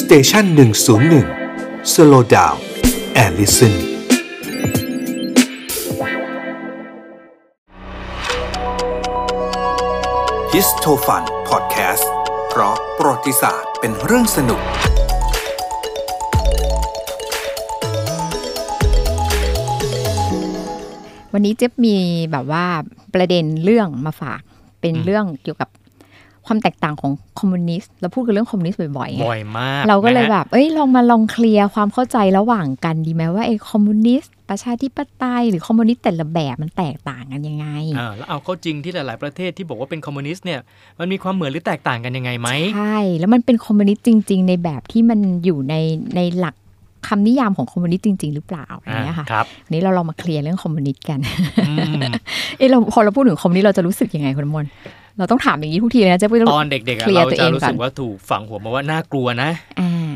Station หนึ่งศูนย์หนึ่ง slow down and listen HistoFun Podcast เพราะประวัติศาสตร์เป็นเรื่องสนุกวันนี้เจ๊บมีแบบว่าประเด็นเรื่องมาฝากเป็นเรื่องเกี่ยวกับ ความแตกต่างของคอมมิวนิสต์เราพูดกันเรื่องคอมมิวนิสต์บ่อยๆไงบ่อยมาก เราก็เลยนะฮะแบบ เอ้ยลองมาลองเคลียร์ความเข้าใจระหว่างกันดีไหมว่าไอ้คอมมิวนิสต์ประชาธิปไตยหรือคอมมิวนิสต์แต่ละแบบมันแตกต่างกันยังไงอ่าแล้วเอาเข้าจริงที่หลาย ๆ ประเทศที่บอกว่าเป็นคอมมิวนิสต์เนี่ยมันมีความเหมือนหรือแตกต่างกันยังไงไหมใช่แล้วมันเป็นคอมมิวนิสต์จริง ๆ ในแบบที่มันอยู่ในในหลักคำนิยามของคอมมิวนิสต์จริง ๆ หรือเปล่าอย่างเงี้ยค่ะครับวันนี้เราลองมาเคลียร์เรื่องคอมมิวนิสต์กันอืมเอ้เราพอเราพูดถึงคอมมิวนิสต์เราจะรู้สึกยังไงคุณน้ำมนต์ เราต้องถามอย่างนี้ทุกทีเลยนะเจะไม่รู้ตอนเด็กๆอะเคลียร์เราตัวเอจะงรู้ก่อนสึกว่าถูกฝังหัวมาว่าน่ากลัวนะอ่า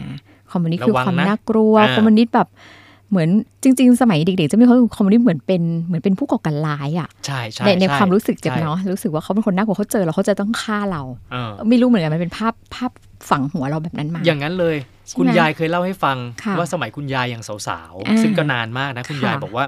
คอมมิวนิสต์คือระวังความนะน่ากลัวอ่าคอมมิวนิสต์แบบเหมือนจริง ๆ สมัยเด็กๆ จะไม่เขาคอมมิวนิสต์เหมือนเป็นเหมือนเป็นผู้ก่อการร้ายอะใช่ใช่ในในช่ความรู้สึกเจ็บใช่เนาะรู้สึกว่าเขาเป็นคนน่ากลัวเขาเจอเราเขาจะต้องฆ่าเราเออไม่รู้เหมือนกันมันเป็นภาพภาพฝังหัวเราแบบนั้นมา อย่างนั้นเลยใช่ไหมคุณยายเคยเล่าให้ฟังค่ะว่าสมัยคุณยายอย่างสาวอ่าๆซึ่งก็นานมากนะคุณค่ะยายบอกว่า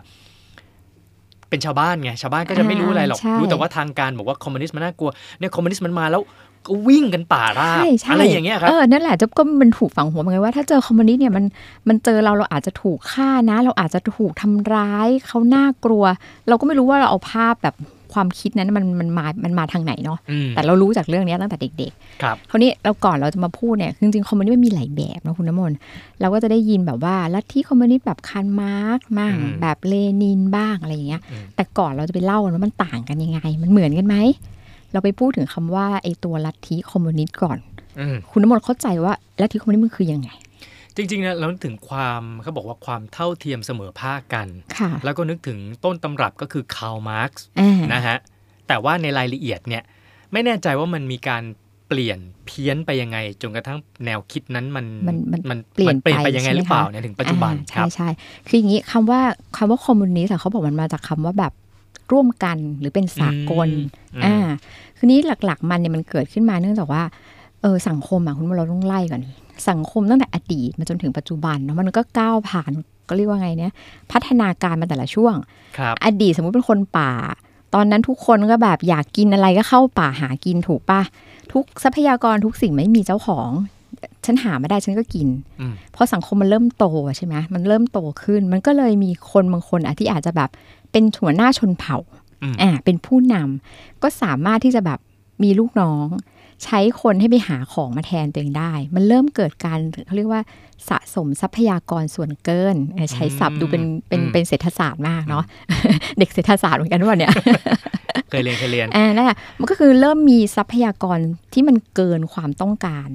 เป็นชาวบ้านไงชาวบ้านก็จะไม่รู้อะไรหรอกอ่าใช่รู้แต่ว่าทางการบอกว่าคอมมิวนิสต์มันน่ากลัวเนี่ยคอมมิวนิสต์มันมาแล้วก็วิ่งกันป่าราบใช่ใช่อะไรอย่างเงี้ยครับเออนั่นแหละเจะก็มันถูกฝังหัวเหมือนกันว่าถ้าเจอคอมมิวนิสต์เนี่ยมันมันเจอเราเราอาจจะถูกฆ่านะ เราอาจจะถูกทำร้ายเขาน่ากลัว เราก็ไม่รู้ว่าเราเอาภาพแบบ ความคิดนั้นมันมันมา มันมาทางไหนเนาะอืมแต่เรารู้จากเรื่องนี้ตั้งแต่เด็กครับๆคราวนี้เราก่อนเราจะมาพูดเนี่ย จริงๆ คอมมิวนิสต์มันมีหลายแบบนะคุณน้ำมนต์ เราก็จะได้ยินแบบว่าลัทธิคอมมิวนิสต์แบบคาร์ลมาร์กซ์บ้างอืมแบบเลนินบ้างอะไรอย่างเงี้ยอืมแต่ก่อนเราจะไปเล่ากันว่ามันต่างกันยังไง มันเหมือนกันไหม เราไปพูดถึงคำว่าไอ้ตัวลัทธิคอมมิวนิสต์ก่อนอืมคุณน้ำมนต์เข้าใจว่าลัทธิคอมมิวนิสต์มันคือยังไง จริงๆนะเรานึกถึงความเขาบอกว่าความเท่าเทียมเสมอภาคกันค่ะแล้วก็นึกถึงต้นตำรับก็คือคาร์ลมาร์กซ์อ่านะฮะแต่ว่าในรายละเอียดเนี่ยไม่แน่ใจว่ามันมีการเปลี่ยนเพี้ยนไปยังไง จนกระทั่งแนวคิดนั้นมันมันมันมันเปลี่ยนเปลี่ยนไปไปยังไงใช่ไหมหรือเปล่าคะเนี่ยถึงปัจจุบันอ่าครัใช่บใช่คืออย่างนี้คำว่าคำว่าคอมมิวนิสต์อะเขาบอกมันมาจากคำว่าแบบร่วมกันหรือเป็นสากลอืมอ่าคือนี้หลักๆมันเนี่ยมันเกิดขึ้นมาเนื่องจากว่าเออสังคมอะคุณเราต้องไล่ก่อน สังคมตั้งแต่อดีตมาจนถึงปัจจุบันเนอะมันก็ก้าวผ่านก็เรียกว่าไงเนี่ยพัฒนาการมาแต่ละช่วงครับอดีตสมมุติเป็นคนป่า ตอนนั้นทุกคนก็แบบอยากกินอะไรก็เข้าป่าหากินถูกปะทุกทรัพยากรทุกสิ่งไม่มีเจ้าของฉันหามาได้ฉันก็กินอืมเพราะสังคมมันเริ่มโตใช่ไหมมันเริ่มโตขึ้น มันก็เลยมีคนบางคนอะที่อาจจะแบบเป็นหัวหน้าชนเผ่าอืมอ่าเป็นผู้นำก็สามารถที่จะแบบมีลูกน้อง ใช้คนให้ไปหาของมาแทนตัวเองได้ มันเริ่มเกิดการเขาเรียกว่าสะสมทรัพยากรส่วนเกินเออใช้ศัพท์ดูเป็นเป็นเป็นเศรษฐศาสตร์มากเนาะเด็กเศรษฐศาสตร์เหมือนกันว่าเนี่ยเคยเรียนเคยเรียนอ่านั่นแหละมันก็คือเริ่มมีทรัพยากรที่มันเกินความต้องการ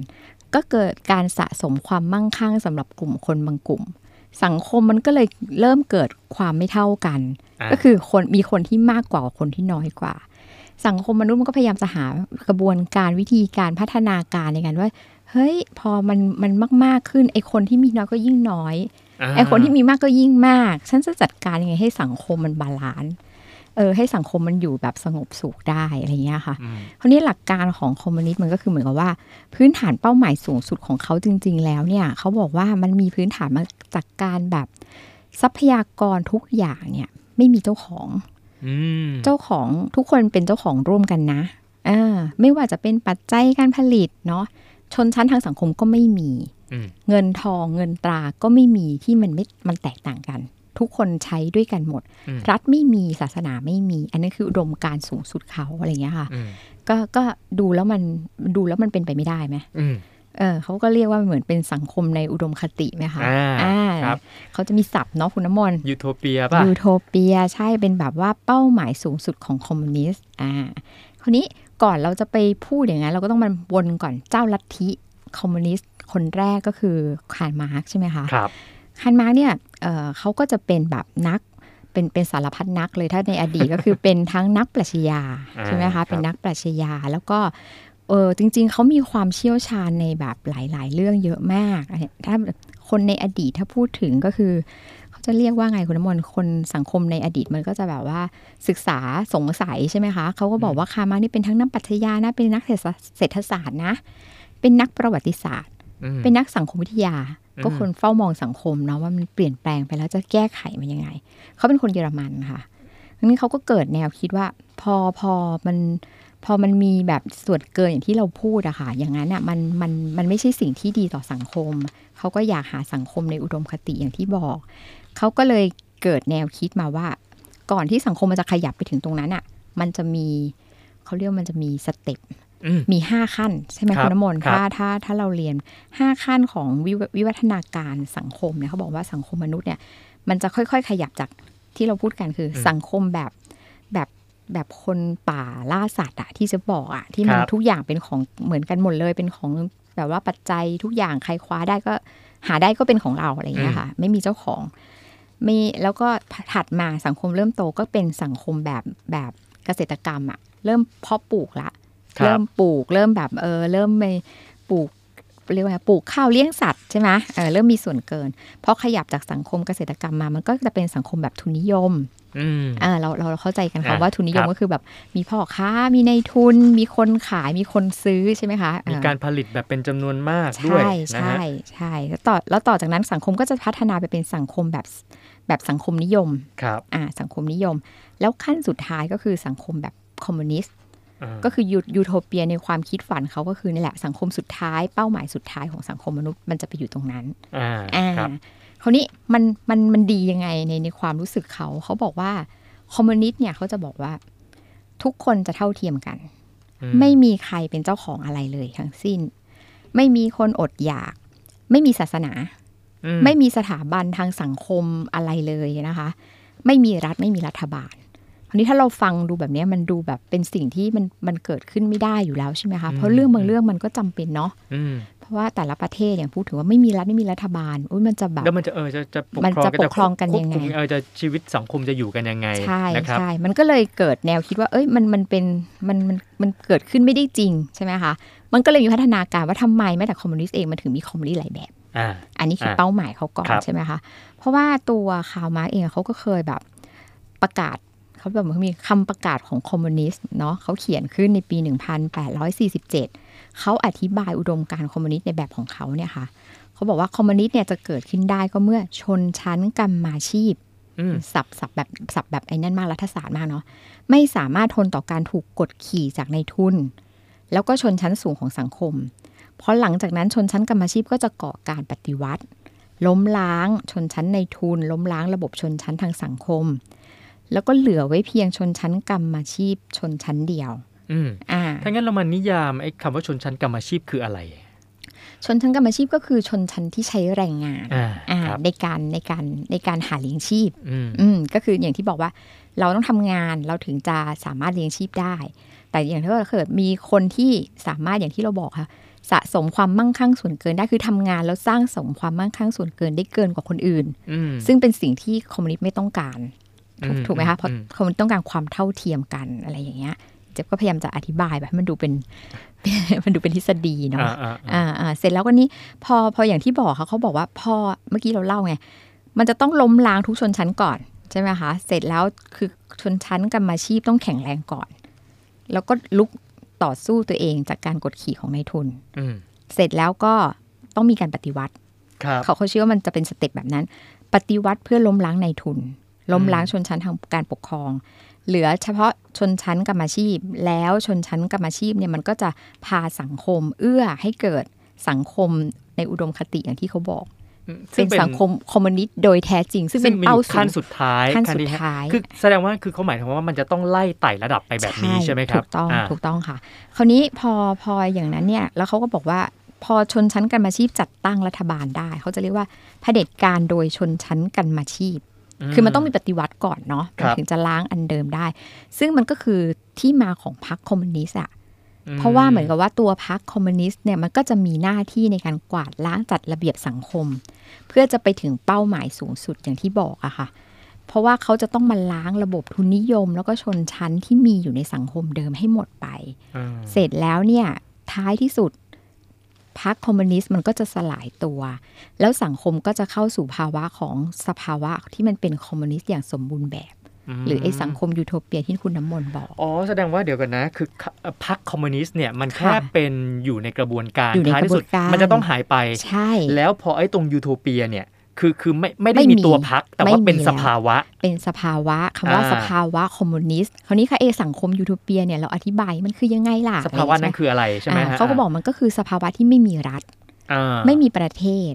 ก็เกิดการสะสมความมั่งคั่งสำหรับกลุ่มคนบางกลุ่ม สังคมมันก็เลยเริ่มเกิดความไม่เท่ากันอ่าก็คือคนมีคนที่มากกว่ากับคนที่น้อยกว่า สังคมมนุษย์มันก็พยายามจะหากระบวนการวิธีการพัฒนาการในการว่า เฮ้ย พอมันมันมาก ๆ ขึ้นไอคนที่มีน้อยก็ยิ่งน้อย ไอคนที่มีมากก็ยิ่งมาก ฉันจะจัดการยังไงให้สังคมมัน balance เออให้สังคมมันอยู่แบบสงบสุขได้อะไรเงี้ยค่ะอืมคราวนี้หลักการของคอมมิวนิสต์มันก็คือเหมือนกับว่า พื้นฐานเป้าหมายสูงสุดของเขาจริง ๆ แล้วเนี่ยเขาบอกว่ามันมีพื้นฐานมาจากการแบบทรัพยากรทุกอย่างเนี่ยไม่มีเจ้าของอืม เจ้าของทุกคนเป็นเจ้าของร่วมกันนะเออไม่ว่าจะเป็นปัจจัยการผลิตเนาะชนชั้นทางสังคมก็ไม่มีอืมเงินทองเงินตราก็ไม่มีที่มันไม่มันแตกต่างกัน ทุกคนใช้ด้วยกันหมดอืมรัฐไม่มีศาสนาไม่มี อันนั้นคืออุดมการณ์สูงสุดเขาอะไรอย่างเงี้ยค่ะอืมก็ก็ดูแล้วมันดูแล้วมันเป็นไปไม่ได้ไหมอืมเออเขาก็เรียกว่าเหมือนเป็นสังคมในอุดมคติไหมคะอ่า ครับเขาจะมีศัพท์เนาะคุณน้ำมนต์ยูโทเปียป่ะยูโทเปียใช่เป็นแบบว่าเป้าหมายสูงสุดของคอมมิวนิสต์อ่าคราวนี้ก่อนเราจะไปพูดอย่างนั้นเราก็ต้องมาวนก่อนเจ้าลัทธิคอมมิวนิสต์คนแรกก็คือคาร์ลมาร์กใช่ไหมคะครับคาร์ลมาร์กเนี่ยเอ่อเขาก็จะเป็นแบบนักเป็นเป็นสารพัดนักเลยถ้าในอดีตก็คือเป็นทั้งนักปรัชญาอ่าใช่ไหมครัคะบเป็นนักปรัชญาแล้วก็เออจริง ๆ เขามีความเชี่ยวชาญในแบบหลาย ๆ เรื่องเยอะมาก ถ้า คนในอดีตถ้าพูดถึงก็คือเขาจะเรียกว่าไงคุณน้ำมนต์คนสังคมในอดีตมันก็จะแบบว่าศึกษาสงสัยใช่ไหมคะเขาก็บอกว่าคาร์มาร์กนี่เป็นทั้งนักปรัชญานะเป็นนักเศรษฐเศรษฐศาสตร์นะ เป็นนักประวัติศาสตร์อืมเป็นนักสังคมวิทยาอืมก็คนเฝ้ามองสังคมเนาะว่ามันเปลี่ยนแปลงไปแล้วจะแก้ไขมันยังไง เขาเป็นคนเยอรมันค่ะทีนี้เขาก็เกิดแนวคิดว่าพอพอมัน พอมันมีแบบส่วนเกินอย่างที่เราพูดอะค่ะ อย่างนั้นอะมันมันมันไม่ใช่สิ่งที่ดีต่อสังคม เขาก็อยากหาสังคมในอุดมคติอย่างที่บอก เขาก็เลยเกิดแนวคิดมาว่า ก่อนที่สังคมมันจะขยับไปถึงตรงนั้นอะมันจะมีเขาเรียกว่ามันจะมีสเต็ปอืมมีห้าขั้น ใช่ไหมครับคุณน้ำมนต์ครับถ้าถ้าถ้าเราเรียนห้าขั้นของวิววิวัฒนาการสังคมเนี่ยเขาบอกว่าสังคมมนุษย์เนี่ย มันจะค่อยๆ ขยับจากที่เราพูดกันคืออมสังคมแบบแบบ แบบคนป่าล่าสัตว์อะที่จะบอกอะที่มันครับทุกอย่างเป็นของเหมือนกันหมดเลยเป็นของแบบว่าปัจจัยทุกอย่างใครคว้าได้ก็หาได้ก็เป็นของเราอะไรอย่างเงี้ยค่ะ ไม่มีเจ้าของมีแล้วก็ถัดมาสังคมเริ่มโตก็เป็นสังคมแบบแบบเกษตรกรรมอะเริ่มเพาะปลูกละครับเริ่มปลูกเริ่มแบบเออเริ่มไปปลูกเรียกว่าไงปลูกข้าวเลี้ยงสัตว์ใช่ไหมเออเริ่มมีส่วนเกิน เพราะขยับจากสังคมเกษตรกรรมมา มันก็จะเป็นสังคมแบบทุนนิยม อืมอ่าเราเราเข้าใจกันค่ะอ่าว่าทุนนิยมครับก็คือแบบมีพ่อค้ามีในทุน มีคนขายมีคนซื้อใช่ไหมคะมีเออการผลิตแบบเป็นจำนวนมากด้วยใช่นะใช่ฮะใช่แล้วต่อแล้วต่อจากนั้นสังคมก็จะพัฒนาไปเป็นสังคมแบบแบบสังคมนิยมครับอ่าสังคมนิยม แล้วขั้นสุดท้ายก็คือสังคมแบบคอมมิวนิสต์อ่าก็คือยูยูโทเปียในความคิดฝันเขาก็คือนี่แหละสังคมสุดท้ายเป้าหมายสุดท้ายของสังคมมนุษย์มันจะไปอยู่ตรงนั้นอ่าอ่า ครับคราวนี้มันมันมันดียังไงในในความรู้สึกเขาเขาบอกว่าคอมมิวนิสต์เนี่ยเขาจะบอกว่า ทุกคนจะเท่าเทียมกันอืไม่มีใครเป็นเจ้าของอะไรเลยทั้งสิ้น ไม่มีคนอดอยาก ไม่มีศาสนาอืไม่มีสถาบันทางสังคมอะไรเลยนะคะ ไม่มีรัฐไม่มีรัฐบาล คราวนี้ถ้าเราฟังดูแบบเนี้ยมันดูแบบเป็นสิ่งที่มันมันเกิดขึ้นไม่ได้อยู่แล้วใช่ไหมคะเพราะเรื่องบางเรื่องมันก็จำเป็นเนาะอืมเพราะว่าแต่ละประเทศอย่างพูดถึงว่าไม่มีรัฐไม่มีรัฐบาลอุ้ยมันจะแบบแล้วมันจะเออจะจะปกมันครองจะปกครองกันควบยังไงคุมเออจะชีวิตสังคมจะอยู่กันยังไงใช่นะครับใช่มันก็เลยเกิดแนวคิดว่าเอ้ยมันมันเป็นมันมันมันเกิดขึ้นไม่ได้จริงใช่ไหมคะมันก็เลยมีพัฒนาการว่าทำไมแม้แต่คอมมิวนิสต์เองมันถึงมีคอมมิวนิสต์หลายแบบอ่าอันนี้คืออ่าเป้าหมายเขาก่อนครับใช่ไหมคะเพราะว่าตัวคาร์ลมาร์กเองเขาก็เคยแบบประกาศ เขาแบบมีคำประกาศของคอมมิวนิสต์เนาะเขาเขียนขึ้นในปี 1847 เขาอธิบายอุดมการณ์คอมมิวนิสต์ในแบบของเขาเนี่ยค่ะ เขาบอกว่าคอมมิวนิสต์เนี่ยจะเกิดขึ้นได้ก็เมื่อชนชั้นกรรมาชีพอืมสับสับแบบสับแบบไอ้นั่นมากรัฐศาสตร์มากเนาะไม่สามารถทนต่อการถูกกดขี่จากในายทุน แล้วก็ชนชั้นสูงของสังคม เพราะหลังจากนั้นชนชั้นกรรมอาชีพก็จะก่อการปฏิวัติ ล้มล้างชนชั้นในายทุน ล้มล้างระบบชนชั้นทางสังคม แล้วก็เหลือไว้เพียงชนชั้นกรรมอาชีพชนชั้นเดียวอืมอ่าถ้างั้นเรามานิยามไอ้คำว่าชนชั้นกรรมอาชีพคืออะไร ชนชั้นกรรมอาชีพก็คือชนชั้นที่ใช้แรงงานอ่าอ่าครับในการในการในการหาเลี้ยงชีพอืมอืมก็คืออย่างที่บอกว่าเราต้องทำงานเราถึงจะสามารถเลี้ยงชีพได้ แต่อย่างที่ว่าเกิดมีคนที่สามารถอย่างที่เราบอกค่ะสะสมความมั่งคั่งส่วนเกินได้คือทำงานแล้วสร้างสมความมั่งคั่งส่วนเกินได้เกินกว่าคนอื่นอืมซึ่งเป็นสิ่งที่คอมมิวนิสต์ไม่ต้องการ ถูกอืมถูกไหมคะเพราะอืมคอมมิวนิสต์ต้องการความเท่าเทียมกันอะไรอย่างเงี้ยเจ๊ก็พยายามจะอธิบายแบบให้มันดูเป็นมันดูเป็นทฤษฎีเนาะอ่าอ่าอ่าอ่าอ่าเสร็จแล้วก็นี้พอพออย่างที่บอกค่ะเขาบอกว่าพอเมื่อกี้เราเล่าไงมันจะต้องล้มล้างทุกชนชั้นก่อนใช่ไหมคะเสร็จแล้วคือชนชั้นกรรมาชีพต้องแข็งแรงก่อน แล้วก็ลุกต่อสู้ตัวเองจากการกดขี่ของนายทุนอืมเสร็จแล้วก็ต้องมีการปฏิวัติครับเขาเขาเชื่อว่ามันจะเป็นสเต็ปแบบนั้น ปฏิวัติเพื่อล้มล้างนายทุน ล้มล้างชนชั้นทางการปกครอง เหลือเฉพาะชนชั้นกรรมาชีพ แล้วชนชั้นกรรมาชีพเนี่ยมันก็จะพาสังคมเอื้อให้เกิดสังคมในอุดมคติอย่างที่เขาบอกอืมเป็นสังคมคอมมิวนิสต์โดยแท้จริง ซึ่งซึ่เป็งนมีเป้าอยู่สูขั้นงสุดท้ายขั้นสุดที่ท้ายคือแสดงว่าคือเขาหมายถึงว่ามันจะต้องไล่ไต่ระดับไปแบบนี้ใช่ไหมครับถูกต้องาถูกต้องค่ะ คราวนี้พอพออย่างนั้นเนี่ยแล้วเขาก็บอกว่าพอชนชั้นกรรมาชีพจัดตั้งรัฐบาลได้ เขาจะเรียกว่าเผด็จการโดยชนชั้นกรรมาชีพ คือมันต้องมีปฏิวัติก่อนเนาะครับถึงจะล้างอันเดิมได้ ซึ่งมันก็คือที่มาของพรรคคอมมิวนิสต์อะอืมเพราะว่าเหมือนกับว่าตัวพรรคคอมมิวนิสต์เนี่ยมันก็จะมีหน้าที่ในการกวาดล้างจัดระเบียบสังคม เพื่อจะไปถึงเป้าหมายสูงสุดอย่างที่บอกอะค่ะ เพราะว่าเขาจะต้องมาล้างระบบทุนนิยม แล้วก็ชนชั้นที่มีอยู่ในสังคมเดิมให้หมดไปอ่าเสร็จแล้วเนี่ยท้ายที่สุด พรรคคอมมิวนิสต์มันก็จะสลายตัว แล้วสังคมก็จะเข้าสู่ภาวะของสภาวะที่มันเป็นคอมมิวนิสต์อย่างสมบูรณ์แบบมหรือไอ้สังคมยูโทเปียที่คุณน้ำมนต์บอก อ๋อ แสดงว่าเดี๋ยวก่อนนะ คือพรรคคอมมิวนิสต์เนี่ยมันค่ะแค่เป็นอยู่ในกระบวนการอยู่ในท้ายที่สุดกระบวนการมันจะต้องหายไป ใช่ แล้วพอไอ้ตรงยูโทเปียเนี่ย คือคือไม่ไม่ได้ไม่มีมีตัวพรรคแต่ว่าไม่มีเป็นแล้วสภาวะ เป็นสภาวะคำว่าอ่าสภาวะคอมมิวนิสต์คราวนี้ค่ะเอสังคมยูโทเปียเนี่ยเราอธิบายมันคือยังไงล่ะสภาวะนั้นคืออะไรใช่ไหมอ่าฮะเขาก็บอกมันก็คือสภาวะที่ไม่มีรัฐอ่าไม่มีประเทศ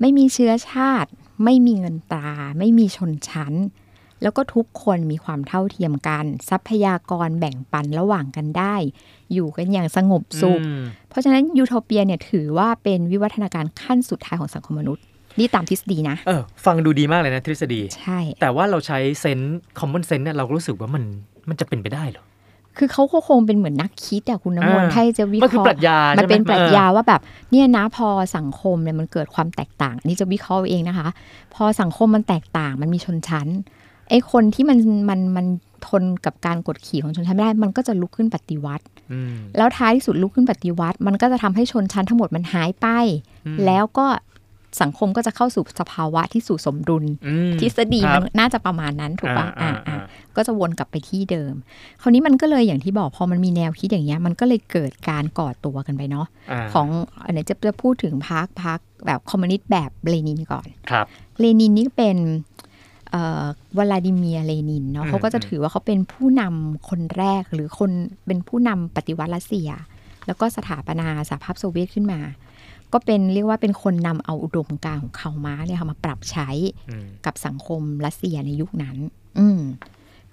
ไม่มีเชื้อชาติ ไม่มีเงินตรา ไม่มีชนชั้น แล้วก็ทุกคนมีความเท่าเทียมกัน ทรัพยากรแบ่งปันระหว่างกันได้ อยู่กันอย่างสงบสุขอืมเพราะฉะนั้นยูโทเปียเนี่ยถือว่าเป็นวิวัฒนาการขั้นสุดท้ายของสังคมมนุษย์ นี่ตามทฤษฎีนะ เออ ฟังดูดีมากเลยนะทฤษฎี ใช่ แต่ว่าเราใช้เซนส์คอมมอนเซนส์เนี่ยเราก็รู้สึกว่ามันมันจะเป็นไปได้เหรอ คือเขาก็คงเป็นเหมือนนักคิดอะคุณน้ำมนต์อ่าถ้าจะวิมันเคคือราะปรัห์ชญามัมันเป็นปรัชญาว่าแบบเนี่ยนะพอสังคมเนี่ยมันเกิดความแตกต่างอันนี่จะวิเคราะห์เองนะคะ พอสังคมมันแตกต่างมันมีชนชั้นไอ้คนที่มันมันมันทนกับการกดขี่ของชนชั้นไม่ได้ มันก็จะลุกขึ้นปฏิวัติอืมแล้วท้ายที่สุดลุกขึ้นปฏิวัติ มันก็จะทำให้ชนชั้นทั้งหมดมันหายไปอืมแล้วก็ สังคมก็จะเข้าสู่สภาวะที่สู่สมดุลอืมทฤษฎีคมัรันบน่าจะประมาณนั้นถูกปะอ่าอ่าอ่าอ่าก็จะวนกลับไปที่เดิม คราวนี้มันก็เลยอย่างที่บอกพอมันมีแนวคิดอย่างเงี้ยมันก็เลยเกิดการก่อตัวกันไปเนาะาของอันไหนจะจะพูดถึงพรรคพรรคแบบคอมมิวนิสต์แบบเลนินก่อนครับเลนินนี่เป็นเอ่อวลาดิเมียร์เลนินเนาะอืมเขาก็จะถือว่าเขาเป็นผู้นำคนแรกหรือคนเป็นผู้นำปฏิวัติรัสเซีย แล้วก็สถาปนาสหภาพโซเวียตขึ้นมา ก็เป็นเรียกว่าเป็นคนนำเอาอุดมการณ์ของคาร์ลมาร์กซ์เนี่ยค่ะมาปรับใช้อืมกับสังคมรัสเซียในยุคนั้น อืม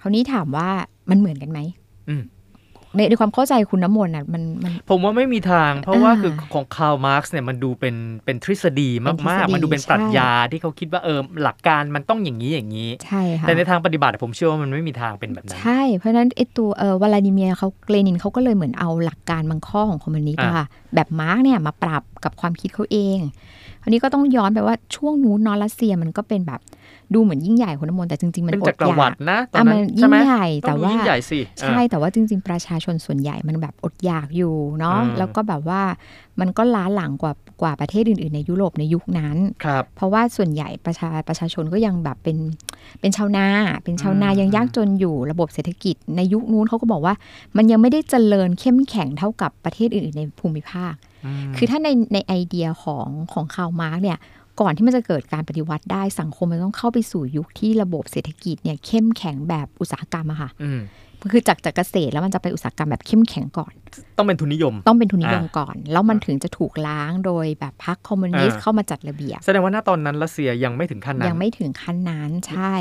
คราวนี้ถามว่ามันเหมือนกันไหมอืม ในในความเข้าใจคุณน้ำมนต์อะมันมัน ผมว่าไม่มีทาง เพราะว่าอ่าคือของคาร์ลมาร์กซ์เนี่ยมันดูเป็นเป็นทฤษฎีเป็นทฤษฎีมากๆมันดูเป็นปรัชญาใช่ที่เขาคิดว่าเออหลักการมันต้องอย่างนี้อย่างนี้ใช่ค่ะแต่ในทางปฏิบัติผมเชื่อว่ามันไม่มีทางเป็นแบบนั้น ใช่ เพราะฉะนั้นไอ้ตัวเออวลาดิเมียร์เขาเลนินเขาก็เลยเหมือนเอาหลักการบางข้อของคอมมิวนิสต์อ่าอะค่ะแบบมาร์กเนี่ยมาปรับกับความคิดเขาเองคราวนี้ก็ต้องย้อนไปว่าช่วงนู้นเนอรัสเซียมันก็เป็นแบบ ดูเหมือนยิ่งใหญ่คุณน้ำมนต์แต่จริง ๆ มันเป็นอจัดกรอวรยารกดินะตอนอะนั้มันนยิ่ใช่งไหมใหญ่ต้แต่องว่ายิ่งใหญ่สิใช่แต่ว่าจริง ๆ ประชาชนส่วนใหญ่มันแบบอดอยากอยู่เนาะอ่าแล้วก็แบบว่ามันก็ล้าหลังกว่ากว่าประเทศอื่น ๆ ในยุโรปในยุคนั้นครับเพราะว่าส่วนใหญ่ประชาประชาชนก็ยังแบบเป็นเป็นชาวนา เป็นชาวนาอืมยังยากจนอยู่ระบบเศรษฐกิจในยุคนู้นเขาก็บอกว่า มันยังไม่ได้เจริญเข้มแข็งเท่ากับประเทศอื่น ๆ ในภูมิภาคมคือถ้าในในไอเดียของของคาร์ลมาร์กเนี่ย ก่อนที่มันจะเกิดการปฏิวัติได้สังคมมันต้องเข้าไปสู่ยุคที่ระบบเศรษฐกิจเนี่ยเข้มแข็งแบบอุตสาหกรรมอะค่ะอืมคือจากจากเกษตรแล้วมันจะไปอุตสาหกรรมแบบเข้มแข็งก่อน ต้องเป็นทุนนิยม ต้องเป็นทุนนิยมอ่าก่อน แล้วมันถึงจะถูกล้างโดยแบบพรรคคอมมิวนิสต์อ่าเข้ามาจัดระเบียบ แสดงว่าณตอนนั้นรัสเซียยังไม่ถึงขั้นนั้น ยังไม่ถึงขั้นนั้นใช่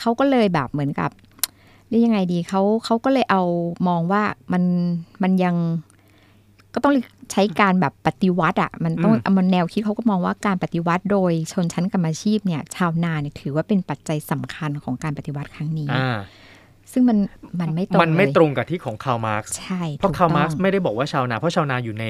เขาก็เลยแบบเหมือนกับเรียกยังไงดีเขาเขาก็เลยเอามองว่ามันมันยัง ก็ต้องใช้การแบบปฏิวัติอะมันต้องอืมมันแนวคิดเขาก็มองว่าการปฏิวัติโดยชนชั้นกรรมาชีพเนี่ย ชาวนาเนี่ยถือว่าเป็นปัจจัยสำคัญของการปฏิวัติครั้งนี้อ่าซึ่งมันมันไม่ตรงมันไม่เลยตรงกับที่ของคาร์ลมาร์กซ์ใช่ถูกต้องเพราะคาร์ลมาร์กซ์ไม่ได้บอกว่าชาวนาเพราะชาวนาอยู่ใน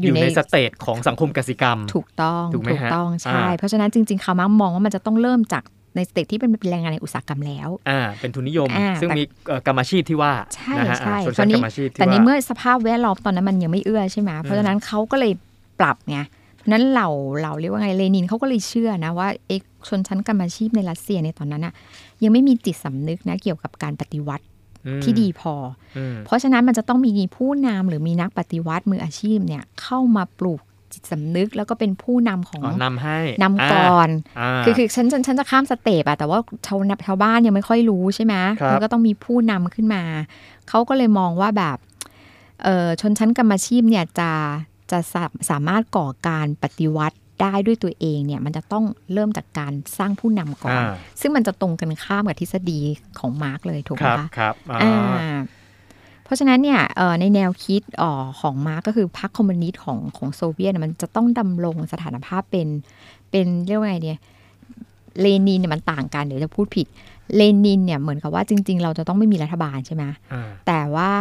ออยู่ยู่ในใน stage ของสังคมกสิกรรม ถูกต้องถูกไหมถูกฮะต้องใช่อ่าเพราะฉะนั้นจริงๆคาร์ลมาร์กมองว่ามันจะต้องเริ่มจาก ใน stage ที่เป็นแรงงานในอุตสาหกรรมแล้วอ่าเป็นทุนนิยมอ่าซึ่งแต่มีเอ่อกรรมาชีพที่ว่าใช่นะฮะใช่อ่าชนคชั้นวนี้กรรมาชีพที่ว่าคราวนี้แต่ในเมื่อสภาพแวดล้อมตอนนั้นมันยังไม่เอื้อใช่ไหมเพราะฉะนั้นเขาก็เลยปรับไงเพราะฉะนั้นเราเราเรียกว่าไงเลนินเขาก็เลยเชื่อนะว่าเอกชนชั้นกรรมอาชีพในรัสเซียในตอนนั้นอะยังไม่มีจิตสำนึกนะเกี่ยวกับการปฏิวัติอืมที่ดีพออืมเพราะฉะนั้นมันจะต้องมีผู้นำหรือมีนักปฏิวัติมืออาชีพเนี่ยเข้ามาปลูก จิตสำนึกแล้วก็เป็นผู้นำของอ๋อนำให้นำก่อนอ่าคือคือฉันฉันฉันจะข้ามสเตปอะแต่ว่าชาวชาวบ้านยังไม่ค่อยรู้ใช่ไหมครับมันก็ต้องมีผู้นำขึ้นมา เขาก็เลยมองว่าแบบเออชนชั้นกรรมอาชีพเนี่ยจะจะสาสามารถก่อการปฏิวัติได้ด้วยตัวเองเนี่ยมันจะต้องเริ่มจากการสร้างผู้นำก่อนอ่าซึ่งมันจะตรงกันข้ามกับทฤษฎีของมาร์กเลยถูกไหมคะครับครับอ่าอ่า เพราะฉะนั้นเนี่ยเอ่อในแนวคิดเอ่อของมาร์กก็คือพรรคคอมมิวนิสต์ของของโซเวียตเนี่ยมันจะต้องดำรงสถานภาพเป็นเป็นเรียกว่าไงเนี่ยเลนินเนี่ยมันต่างกันเดี๋ยวจะพูดผิดเลนินเนี่ยเหมือนกับว่าจริง ๆ เราจะต้องไม่มีรัฐบาลใช่ไหมอ่าแต่ว่า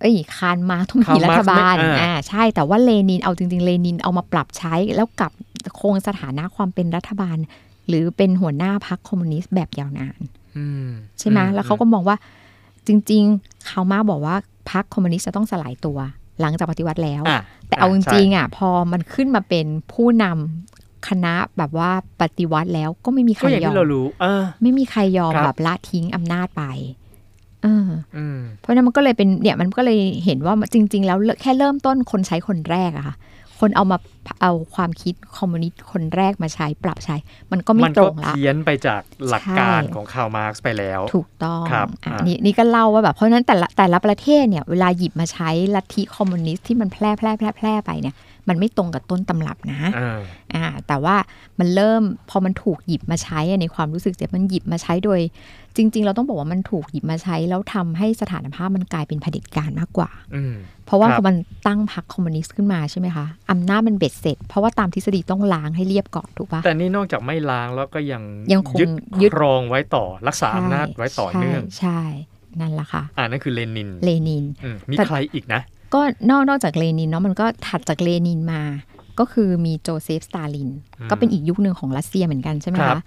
เอ้ยคาร์ลมาร์กต้องไม่มีรัฐบาลคาร์ลมาร์กซ์บาลไม่อ่าอ่าใช่แต่ว่าเลนินเอาจริง ๆ เลนินเอามาปรับใช้แล้วกลับคงสถานะความเป็นรัฐบาล หรือเป็นหัวหน้าพรรคคอมมิวนิสต์แบบยาวนานอืมใช่ไหมอืแล้วเขาก็มองว่า จริง ๆ เขามาบอกว่าพรรคคอมมิวนิสต์จะต้องสลายตัวหลังจากปฏิวัติแล้วอะแต่เอาจใช่ริงๆอะพอมันขึ้นมาเป็นผู้นำคณะแบบว่าปฏิวัติแล้วก็ไม่มีใครยอมก็อย่างยอที่เรารู้เออไม่มีใครยอมครับแบบละทิ้งอำนาจไปเอออืมเพราะฉะนั้นมันก็เลยเป็นเนี่ยมันก็เลยเห็นว่าจริง ๆ แล้วแค่เริ่มต้นคนใช้คนแรกอะค่ะ คนเอามาเอาความคิดคอมมิวนิสต์คนแรกมาใช้ปรับใช้ มันก็ไม่ตรงละมันก็เพี้ยนไปจากหลักการใช่ของคาร์ลมาร์กซ์ไปแล้ว ถูกต้องครับอะอ่านี่นี่นี่ก็เล่าว่าแบบเพราะฉะนั้นแต่ละแต่ละประเทศเนี่ยเวลาหยิบมาใช้ลัทธิคอมมิวนิสต์ที่มันแพร่แพร่แพร่แพร่ไปเนี่ย มันไม่ตรงกับต้นตำรับนะอ่าอ่าแต่ว่ามันเริ่มพอมันถูกหยิบมาใช้อะในความรู้สึกเจี๊ยบมันหยิบมาใช้โดย จริง ๆ เราต้องบอกว่ามันถูกหยิบมาใช้ แล้วทำให้สถานภาพมันกลายเป็นเผด็จการมากกว่าอืมเพราะว่าครับพอมันตั้งพรรคคอมมิวนิสต์ขึ้นมาใช่ไหมคะอำนาจมันเบ็ดเสร็จ เพราะว่าตามทฤษฎีต้องล้างให้เรียบก่อนถูกปะแต่นี่นอกจากไม่ล้างแล้วก็ยังยังคงยึดยึดครองไว้ต่อรักษาอำนาจไว้ต่อเนื่องใช่ใช่นั่นแหละค่ะอ่านั่นคือเลนินเลนินอืมมีแต่ใครอีกนะ ก็นอกนอกจากเลนินเนาะมันก็ถัดจากเลนินมา ก็คือมีโจเซฟสตาลินอืมก็เป็นอีกยุคหนึ่งของรัสเซียเหมือนกันใช่ไหมครัคะบ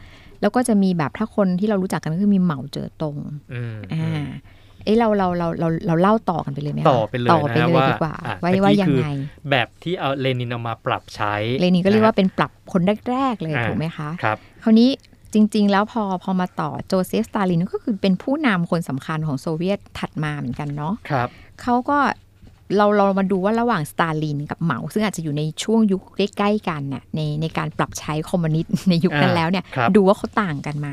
แล้วก็จะมีแบบถ้าคนที่เรารู้จักกันก็คือมีเหมาเจ๋อตงอืมอ่าอืมเอ้เราเราเราเราเราเล่าต่อกันไปเลยไหมคะต่อไปเลยต่อไปนะเลยว่าดีกว่าอะว่าเมื่อกี้ว่ายังคือไง แบบที่เอาเลนินเอามาปรับใช้ เลนินก็เรียกว่าะเป็นปรับคนแรกๆเลยอ่าถูกไหมคะครับคราวนี้จริง ๆ แล้วพอพอมาต่อโจเซฟสตาลินก็คือเป็นผู้นำคนสำคัญของโซเวียตถัดมาเหมือนกันเนาะครับเขาก็ เราเรามาดูว่าระหว่างสตาลินกับเหมา ซึ่งอาจจะอยู่ในช่วงยุคใกล้ๆกันเนี่ยในในการปรับใช้คอมมิวนิสต์ในยุคนั้นอ่าแล้วเนี่ยครับดูว่าเขาต่างกันไหม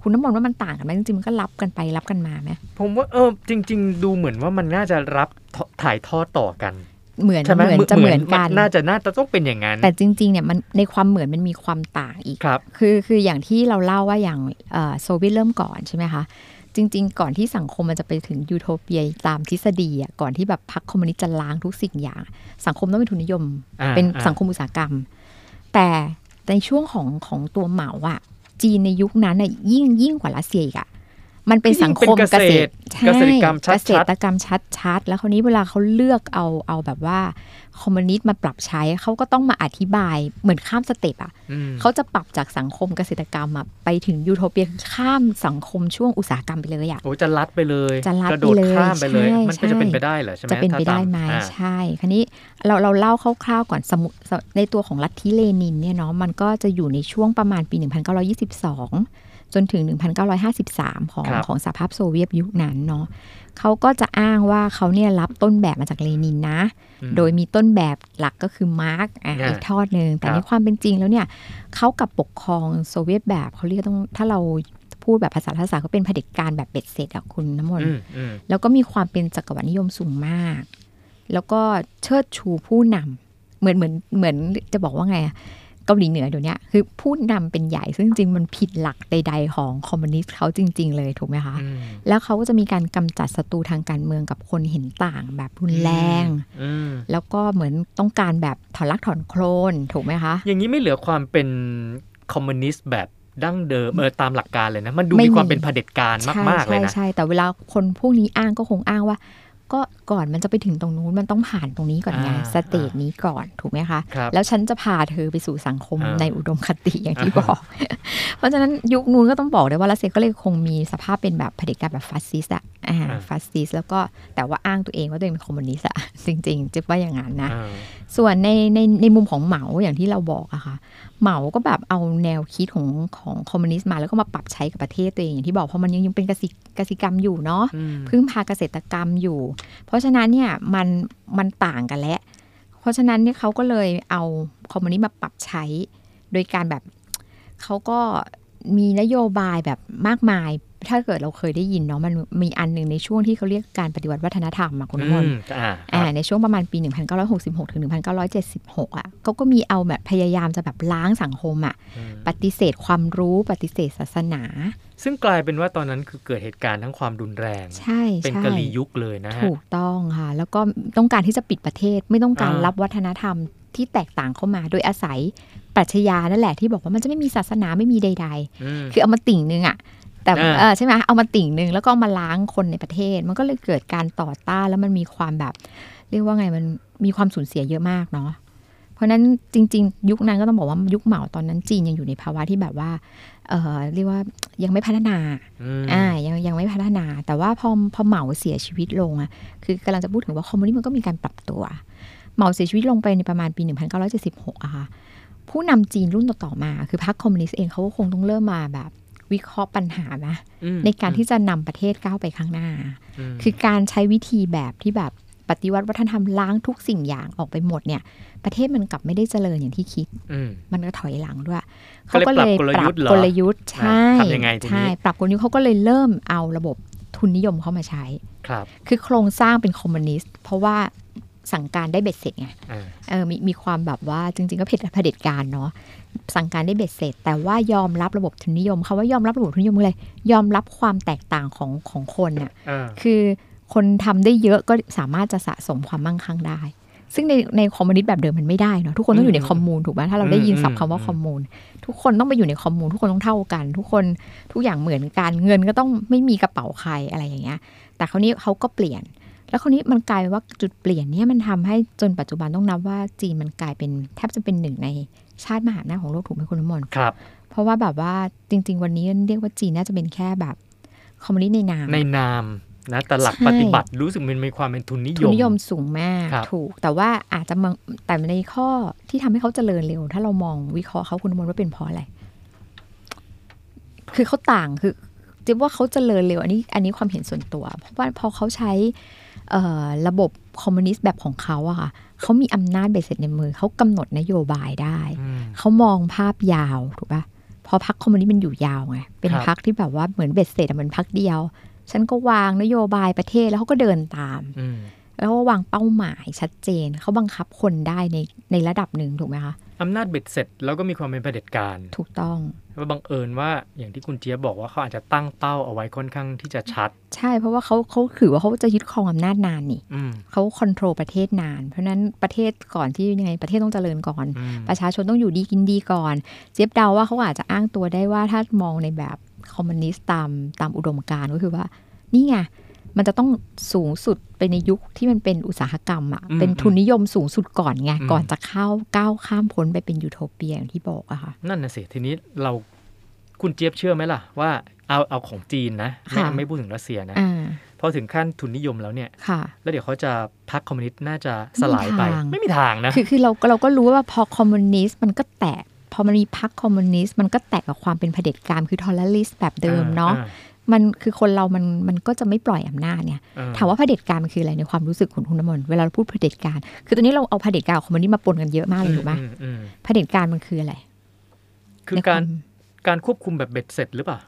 คุณน้ำมนต์ว่ามันต่างกันไหมจริงๆมันก็รับกันไปรับกันมาไหมผมว่าเออจริง ๆ ดูเหมือนว่ามันน่าจะรับถ่ายทอดต่อกันเหมือนใช่ไหมเหมือนจะเหมือนกันน่าจะน่าจะต้องเป็นอย่างนั้น แต่จริงๆเนี่ยมันในความเหมือนมันมีความต่างอีกครับคือคืออย่างที่เราเล่าว่าอย่างเอ่อโซเวียตเริ่มก่อนใช่ไหมคะ จริง ๆ ก่อนที่สังคมมันจะไปถึงยูโทเปียตามทฤษฎีอะก่อนที่แบบพรรคคอมมิวนิสต์จะล้างทุกสิ่งอย่าง สังคมต้องเป็นทุนนิยมอ่าเป็นอ่าสังคมอุตสาหกรรม แต่ในช่วงของของตัวเหมาอะจีนในยุคนั้นน่ะยิ่งยิ่งกว่ารัสเซียอีกอะ มันเป็นสังคมเป็นเกษตรใช่เกษตรกรรมชัดๆเกษตรกรรมชัดๆแล้วคราวนี้เวลาเขาเลือกเอาเอาแบบว่าคอมมิวนิสต์มาปรับใช้เขาก็ต้องมาอธิบายเหมือนข้าม step อะอืมเขาจะปรับจากสังคมเกษตรกรรมอะไปถึงยูโทเปียคือข้ามสังคมช่วงอุตสาหกรรมไปเลยอะโอ้จะลัดไปเลยจะลัดกระโดดไปเลยข้ามไปเลยใช่มันก็จะใช่เป็นไปได้เหรอใช่ไหมจะเป็นไปถ้าได้ตาไหมอ่าใช่คันนี้เราเราเล่าคร่าวๆก่อนสมุในตัวของลัทธิเลนินเนี่ยเนาะมันก็จะอยู่ในช่วงประมาณปี 1922 จนถึง 1953 ของครับของสหภาพโซเวียตยุคนั้นเนาะเขาก็จะอ้างว่าเขาเนี่ยรับต้นแบบมาจากเลนินนะอืมโดยมีต้นแบบหลักก็คือมาร์กอะอ่าอีกทอดหนึ่งแต่ครับในความเป็นจริงแล้วเนี่ยเขากับปกครองโซเวียตแบบเขาเรียกต้องถ้าเราพูดแบบภาษาภาษาก็เป็นเผด็จการแบบเบ็ดเสร็จอะคุณน้ำมนต์อืมอืมแล้วก็มีความเป็นจักรวรรดินิยมสูงมาก แล้วก็เชิดชูผู้นำเหมือนเหมือนเหมือนจะบอกว่าไงอะเกาหลีเหนือเดี๋ยวนี้คือผู้นำเป็นใหญ่ซึ่งจริงๆมันผิดหลักใด ๆ ของคอมมิวนิสต์เขาจริง ๆ เลยถูกไหมคะอืมแล้วเขาก็จะมีการกำจัดศัตรูทางการเมืองกับคนเห็นต่างแบบรุนแรงอืมแล้วก็เหมือนต้องการแบบถอนรักถอนโคลนถูกไหมคะ อย่างนี้ไม่เหลือความเป็นคอมมิวนิสต์แบบดั้งเดิมเออตามหลักการเลยนะ มันดูไม่มีมีความเป็นเผด็จการใช่มาก ๆ เลยใช่นะใช่แต่เวลาคนพวกนี้อ้างก็คงอ้างว่า ก็ก่อนมันจะไปถึงตรงนู้นมันต้องผ่านตรงนี้ก่อนไงอ่า stage นี้ก่อนถูกไหมคะครับแล้วฉันจะพาเธอไปสู่สังคมอ่าในอุดมคติอย่างที่อ่าบอก เพราะฉะนั้นยุคนู้นก็ต้องบอกเลยว่ารัสเซียก็เลยคงมีสภาพเป็นแบบเผด็จการแบบฟาสซิสต์อะอ่าฟาสซิสต์แล้วก็แต่ว่าอ้างตัวเองว่าตัวเองเป็นคอมมิวนิสต์อะจริงๆจะว่าอย่างนั้นนะอ่าส่วนในในในมุมของเหมาอย่างที่เราบอกอะค่ะ เหมาก็แบบเอาแนวคิดของของคอมมิวนิสต์มาแล้วก็มาปรับใช้กับประเทศตัวเองอย่างที่บอกเพราะมันยังยังเป็นกสิกสิกรรมอยู่เนาะอืมพึ่งพาเกษตรกรรมอยู่ เพราะฉะนั้นเนี่ยมันมันต่างกันแล้วเพราะฉะนั้นเนี่ยเขาก็เลยเอาคอมมิวนิสต์มาปรับใช้ โดยการแบบเขาก็ มีนโยบายแบบมากมาย ถ้าเกิดเราเคยได้ยินเนาะมันมีอันหนึ่งในช่วงที่เขาเรียกการปฏิวัติวัฒนธรรมอะคุณน้ำมนต์อืมอ่าอ่าในช่วงประมาณปี 1966 ถึง 1976อะเขาก็มีเอาแบบพยายามจะแบบล้างสังคมอะอืมปฏิเสธความรู้ปฏิเสธศาสนา ซึ่งกลายเป็นว่าตอนนั้นคือเกิดเหตุการณ์ทั้งความรุนแรง ใช่เป็นใช่กะลียุคเลยนะฮะถูกต้องค่ะ แล้วก็ต้องการที่จะปิดประเทศไม่ต้องการอ่ารัรับวัฒนธรรม ที่แตกต่างเข้ามา โดยอาศัยปรัชญานั่นแหละที่บอกว่ามันจะไม่มีศาสนาไม่มีใดอืมๆคือเอามาติ่งนึงอะแต่อ่าเออใช่ไหมเอามาติ่งนึงแล้วก็เอามาล้างคนในประเทศ มันก็เลยเกิดการต่อต้านแล้วมันมีความแบบ เรียกว่าไงมันมีความสูญเสียเยอะมากเนาะเพราะฉะนั้นจริง ๆ ยุคนั้นก็ต้องบอกว่ายุคเหมาตอนนั้นจีนยังอยู่ในภาวะที่แบบว่าเออเรียกว่ายังไม่พัฒนาอืมอ่ายังยังไม่พัฒนา แต่ว่าพอพอเหมาเสียชีวิตลงอะคือกำลังจะพูดถึงว่าคอมมิวนิสต์มันก็มีการปรับตัว เหมาเสียชีวิตลงไปในประมาณปี 1976อะค่ะผู้นำจีนรุ่นต่อ ๆ มา คือพรรคคอมมิวนิสต์เองเขาก็คงต้องเริ่มมาแบบวิเคราะห์ปัญหานะอืมในการที่จะนำประเทศก้าวไปข้างหน้าคือการใช้วิธีแบบที่แบบปฏิวัติวัฒนธรรมล้างทุกสิ่งอย่างออกไปหมดเนี่ย ประเทศมันกลับไม่ได้เจริญอย่างที่คิดอืมมันก็ถอยหลังด้วยก็เลยปรับกลยุทธ์เหรอกลยุทธ์ใช่ทำยังไงทีนี้ใช่ปรับกลยุทธ์เขาก็เลยเริ่มเอาระบบทุนนิยมเข้ามาใช้ครับ คือโครงสร้างเป็นคอมมิวนิสต์เพราะว่า สั่งการได้เบ็ดเสร็จไงอ่าเออมีมีความแบบว่าจริง ๆ ก็เผด็จเผด็จการเนาะสั่งการได้เบ็ดเสร็จ แต่ว่ายอมรับระบบทุนนิยมคาว่ายอมรับระบบทุนนิยมคืออะไรยอมรับความแตกต่างของของคนน่ะอ่าคือคนทำได้เยอะก็สามารถจะสะสมความมั่งคั่งได้ ซึ่งในในคอมมิวนิสต์แบบเดิมมันไม่ได้เนาะทุกคนต้องอยู่ในคอมมูนถูกไหมถ้าเราได้ยินศัพท์คำว่าคอมมูนทุกคนต้องไปอยู่ในคอมมูนทุกคนต้องเท่ากัน ทุกคนทุกอย่างเหมือนกันเงินก็ต้องไม่มีกระเป๋าใครอะไรอย่างเงี้ย แต่คราวนี้เขาก็เปลี่ยน แล้วคราวนี้มันกลายว่าจุดเปลี่ยนเนี่ยมันทำให้จนปัจจุบันต้องนับว่าจีนมันกลายเป็นแทบจะเป็นหนึ่งในชาติมหาอำนาจของโลกถูกไหมคุณน้ำมนต์ครับ เพราะว่าแบบว่าจริง ๆ วันนี้เรียกว่าจีนน่าจะเป็นแค่แบบคอมมิวนิสต์ในนามในนามนะแต่หลักใช่ปฏิบัติรู้สึกมันมีความเป็นทุนนิยทุนมนิยมสูงมากครับถูก แต่ว่าอาจจะมองแต่ในข้อที่ทำให้เขาเจริญเร็ว ถ้าเรามองวิเคราะห์เขาคุณน้ำมนต์ว่าเป็นเพราะอะไร คือเขาต่างคือเจี๊ยบว่าเขาเจริญเร็ว อันนี้ อันนี้ความเห็นส่วนตัว เพราะว่าพอเขาใช้เอ่อ ระบบคอมมิวนิสต์แบบของเขาอะค่ะเขามีอำนาจเบ็ดเสร็จในมือเขากำหนดนโยบายได้อืมเขามองภาพยาวถูกปะเพอพรรคคอมมิวนิสต์มันอยู่ยาวไงเป็นครับพรรคที่แบบว่าเหมือนเบ็ดเสร็จอะเหมือนพรรคเดียว ฉันก็วางนโยบายประเทศแล้วเขาก็เดินตามอืม แล้วก็วางเป้าหมายชัดเจนเขาบังคับคนได้ในในระดับหนึ่งถูกไหมคะอำนาจเบ็ดเสร็จแล้วก็มีความเป็นเผด็จการ ถูกต้องว่าบังเอิญว่าอย่างที่คุณเจี๊ยบบอกว่าเขาอาจจะตั้งเป้าเอาไว้ค่อนข้างที่จะชัด ใช่เพราะว่าเขาเขาถือว่าเขาจะยึดครองอำนาจนานนี่อืมเขาคอนโทรลประเทศนาน เพราะฉะนั้นประเทศก่อนที่ยังไงประเทศต้องเจริญก่อนอืมประชาชนต้องอยู่ดีกินดีก่อน เจี๊ยบเดาว่าเขาอาจจะอ้างตัวได้ว่าถ้ามองในแบบคอมมิวนิสต์ตามตามอุดมการณ์ก็คือว่านี่ไง มันจะต้องสูงสุดไปในยุคที่มันเป็นอุตสาหกรรมอะอืมเป็นทุนนิยมสูงสุดก่อนไงอืมก่อนจะเข้าก้าวข้ามพ้นไปเป็นยูโทเปียอย่างที่บอกอะค่ะนั่นน่ะสิทีนี้เราคุณเจี๊ยบเชื่อไหมล่ะว่าเอาเอาของจีนนะไม่ค่ะไม่พูดถึงรัสเซียนะอ่าพอถึงขั้นทุนนิยมแล้วเนี่ยค่ะแล้วเดี๋ยวเขาจะพรรคคอมมิวนิสต์น่าจะสลายไปไม่มีทางไม่มีทางนะคือคือเราเราก็รู้ว่าพอคอมมิวนิสต์มันก็แตกพอมันมีพรรคคอมมิวนิสต์มันก็แตกกับความเป็นเผด็จการคือทอร์ลิสแบบเดิมเนาะอ่ มันคือคนเรามันมันก็จะไม่ปล่อยอำนาจเนี่ยอ่ถามว่าเผด็จการมันคืออะไรในความรู้สึกของคุณน้ำมนต์เวลาเราพูดเผด็จการ คือตอนนี้เราเอาเผด็จการกับคอมมิวนิสต์มาปนกันเยอะมากเลยถูกไหมอืมอืมเผด็จการมันคืออะไร คือในวการมการควบคุมแบบเบ็ดเสร็จหรือเปล่า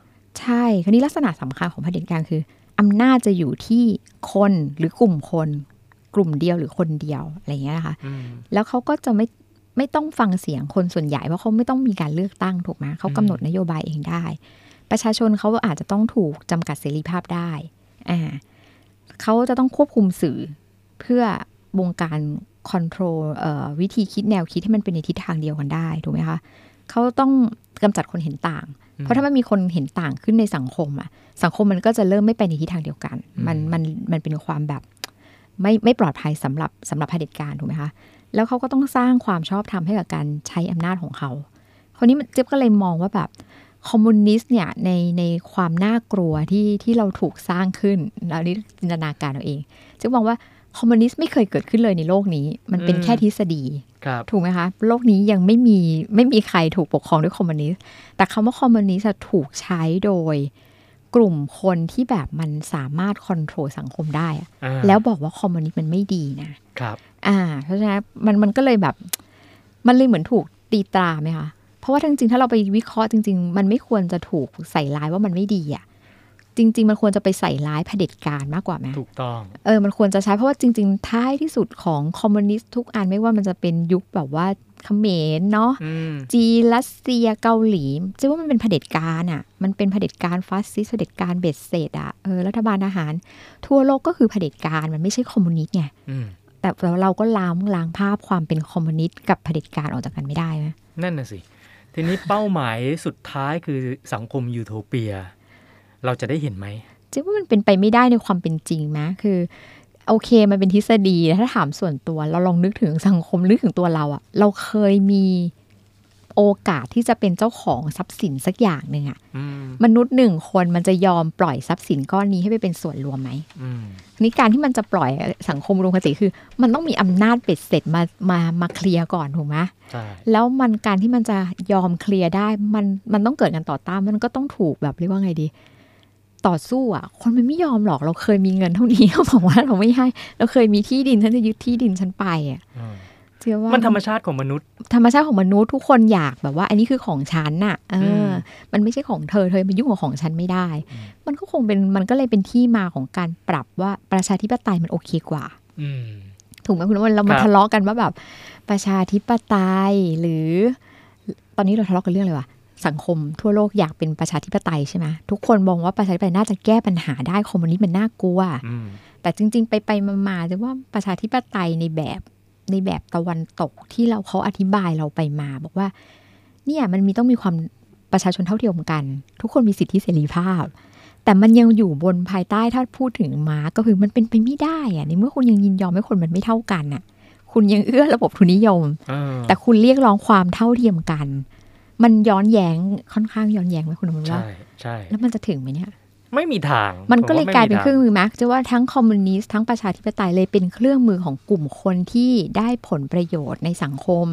ใช่คราวนี้ลักษณะสำคัญของเผด็จการคืออำนาจจะอยู่ที่คนหรือกลุ่มคน กลุ่มเดียวหรือคนเดียวอะไรอย่างเงี้ยนะคะอืมแล้วเขาก็จะไม่ไม่ต้องฟังเสียงคนส่วนใหญ่เพราะเขาไม่ต้องมีการเลือกตั้งถูกไหมเขากำหนดนโยบายเองได้ ประชาชนเขาอาจจะต้องถูกจำกัดเสรีภาพได้อ่าเขาจะต้องควบคุมสื่อเพื่อวงการคอนโทรลวิธีคิดแนวคิดให้มันเป็นในทิศทางเดียวกันได้ถูกไหมคะเขาต้องกำจัดคนเห็นต่าง เพราะถ้ามันมีคนเห็นต่างขึ้นในสังคมอะสังคมมันก็จะเริ่มไม่ไปในทิศทางเดียวกัน มันมันมันเป็นความแบบไม่ไม่ปลอดภัยสำหรับสำหรับเผด็จการถูกไหมคะแล้วเขาก็ต้องสร้างความชอบธรรมให้กับการใช้อำนาจของเขาคราวนี้มันเจ๊ยบก็เลยมองว่าแบบ คอมมิวนิสต์เนี่ยในในความน่ากลัวที่ที่เราถูกสร้างขึ้นแล้วนี่จินตนาการเอาเองเจี๊ยบมองว่าคอมมิวนิสต์ไม่เคยเกิดขึ้นเลยในโลกนี้ มันเป็นอืมแค่ทฤษฎีครับถูกไหมคะโลกนี้ยังไม่มีไม่มีใครถูกปกครองด้วยคอมมิวนิสต์แต่คำว่าคอมมิวนิสต์อะถูกใช้โดยกลุ่มคนที่แบบมันสามารถ control สังคมได้อะอ่าแล้วบอกว่าคอมมิวนิสต์มันไม่ดีนะครับ อ่า เพราะฉะนั้นมันมันก็เลยแบบ มันเลยเหมือนถูกตีตราไหมคะ เพราะว่าจริงๆ ถ้าเราไปวิเคราะห์จริง ๆ มันไม่ควรจะถูกใส่ร้ายว่ามันไม่ดีอะจริง ๆ มันควรจะไปใส่ร้ายเผด็จการมากกว่าไหมถูกต้อง เออ มันควรจะใช้เพราะว่าจริง ๆ ท้ายที่สุดของคอมมิวนิสต์ทุกอันไม่ว่ามันจะเป็นยุคแบบว่าเขมรเนาะอืมจีนรัสเซียเกาหลีเจี๊ยบว่ามันเป็นเผด็จการอะ มันเป็นเผด็จการฟาสซิสต์เผด็จการเบ็ดเสร็จอะเออรัฐบาลทหาร ทั่วโลกก็คือเผด็จการมันไม่ใช่คอมมิวนิสต์ไงอืมแต่เราก็ล้างล้างภาพความเป็นคอมมิวนิสต์กับเผด็จการออกจากกันไม่ได้ไหมนั่นน่ะสิ ทีนี้เป้าหมายสุดท้ายคือสังคมยูโทเปีย เราจะได้เห็นไหมจิ๊ว่ามันเป็นไปไม่ได้ในความเป็นจริงนะคือ โอเคมันเป็นทฤษฎีถ้าถามส่วนตัว เราลองนึกถึงสังคมนึกถึงตัวเราอะเราเคยมี โอกาสที่จะเป็นเจ้าของทรัพย์สินสักอย่างหนึ่งอะอืมมนุษย์หนึ่งคนมันจะยอมปล่อยทรัพย์สินก้อนนี้ให้ไปเป็นส่วนรวมไหมอืมนี่การที่มันจะปล่อยสังคมรวมคติคือ มันต้องมีอำนาจเป็ดเสร็จมามามาเคลียร์ก่อนถูกไหมใช่แล้วมันการที่มันจะยอมเคลียร์ได้มันมันต้องเกิดการต่อต้านมันก็ต้องถูกแบบเรียกว่าไงดีต่อสู้อะ คนมันไม่ยอมหรอกเราเคยมีเงินเท่านี้เขาบอกว่าเราไม่ให้ เราเคยมีที่ดินฉันจะยึดที่ดินฉันไปอะอืม เชื่อว่ามันธรรมชาติของมนุษย์ ธรรมชาติของมนุษย์ทุกคนอยากแบบว่า อันนี้คือของฉันน่ะเอออมมันไม่ใช่ของเธอเธอมายุ่งกับของฉันไม่ได้อืมมันก็คงเป็นมันก็เลยเป็นที่มาของการปรับว่าประชาธิปไตยมันโอเคกว่า อืมถูกไหมคุณวันเรามาครับทะเลาะกันว่าแบบ ประชาธิปไตยหรือ ตอนนี้เราทะเลาะกันเรื่องอะไรวะสังคมทั่วโลกอยากเป็นประชาธิปไตยใช่ไหมทุกคนมองว่าประชาธิปไตยน่าจะแก้ปัญหาได้คอมมิวนิสต์มันน่ากลัวอืมแต่จริง ๆ ไปไปๆมาๆจะว่าประชาธิปไตยในแบบ ในแบบตะวันตกที่เราเขาอธิบายเราไปมา บอกว่า เนี่ยมันมีต้องมีความประชาชนเท่าเทียมกัน ทุกคนมีสิทธิเสรีภาพ แต่มันยังอยู่บนภายใต้ถ้าพูดถึงมาร์กก็คือมันเป็นไปไม่ได้อะในเมื่อคุณยังยินยอมให้คนมันไม่เท่ากันน่ะคุณยังเอื้อระบบทุนนิยมเออแต่คุณเรียกร้องความเท่าเทียมกัน มันย้อนแย้งค่อนข้างย้อนแย้งไหมคุณอมรว่าใช่ใช่แล้วมันจะถึงไหมเนี่ย ไม่มีทาง มันก็เลยผว่กลายเป็นไมีเครื่องมือแม็กจะว่าทั้งคอมมิวนิสต์ทั้งประชาธิปไตยเลยเป็นเครื่องมือของกลุ่มคนที่ได้ผลประโยชน์ในสังคม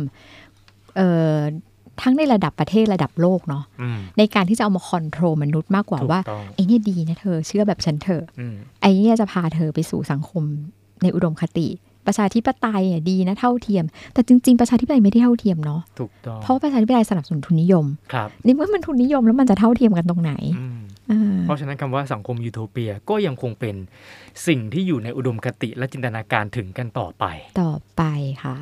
เอ่อทั้งในระดับประเทศระดับโลกเนาะอืมในการที่จะเอามาคอนโทรลมนุษย์มากกว่าถูกว่าต้องไอ้เนี่ยดีนะเธอเชื่อแบบฉันเถอะอืมไอ้เนี่ยจะพาเธอไปสู่สังคมในอุดมคติ ประชาธิปไตยอะดีนะเท่าเทียม แต่จริง ๆ ประชาธิปไตยไม่ได้เท่าเทียมเนาะถูกต้องเพราะว่าประชาธิปไตยสนับสนุนทุนนิยมครับนี่เมื่อมันทุนนิยมแล้วมันจะเท่าเทียมกันตรงไหนอืม เออเพราะฉะนั้นคำว่าสังคมยูโทเปียก็ยังคงเป็นสิ่งที่อยู่ในอุดมคติและจินตนาการถึงกันต่อไป ต่อไปค่ะ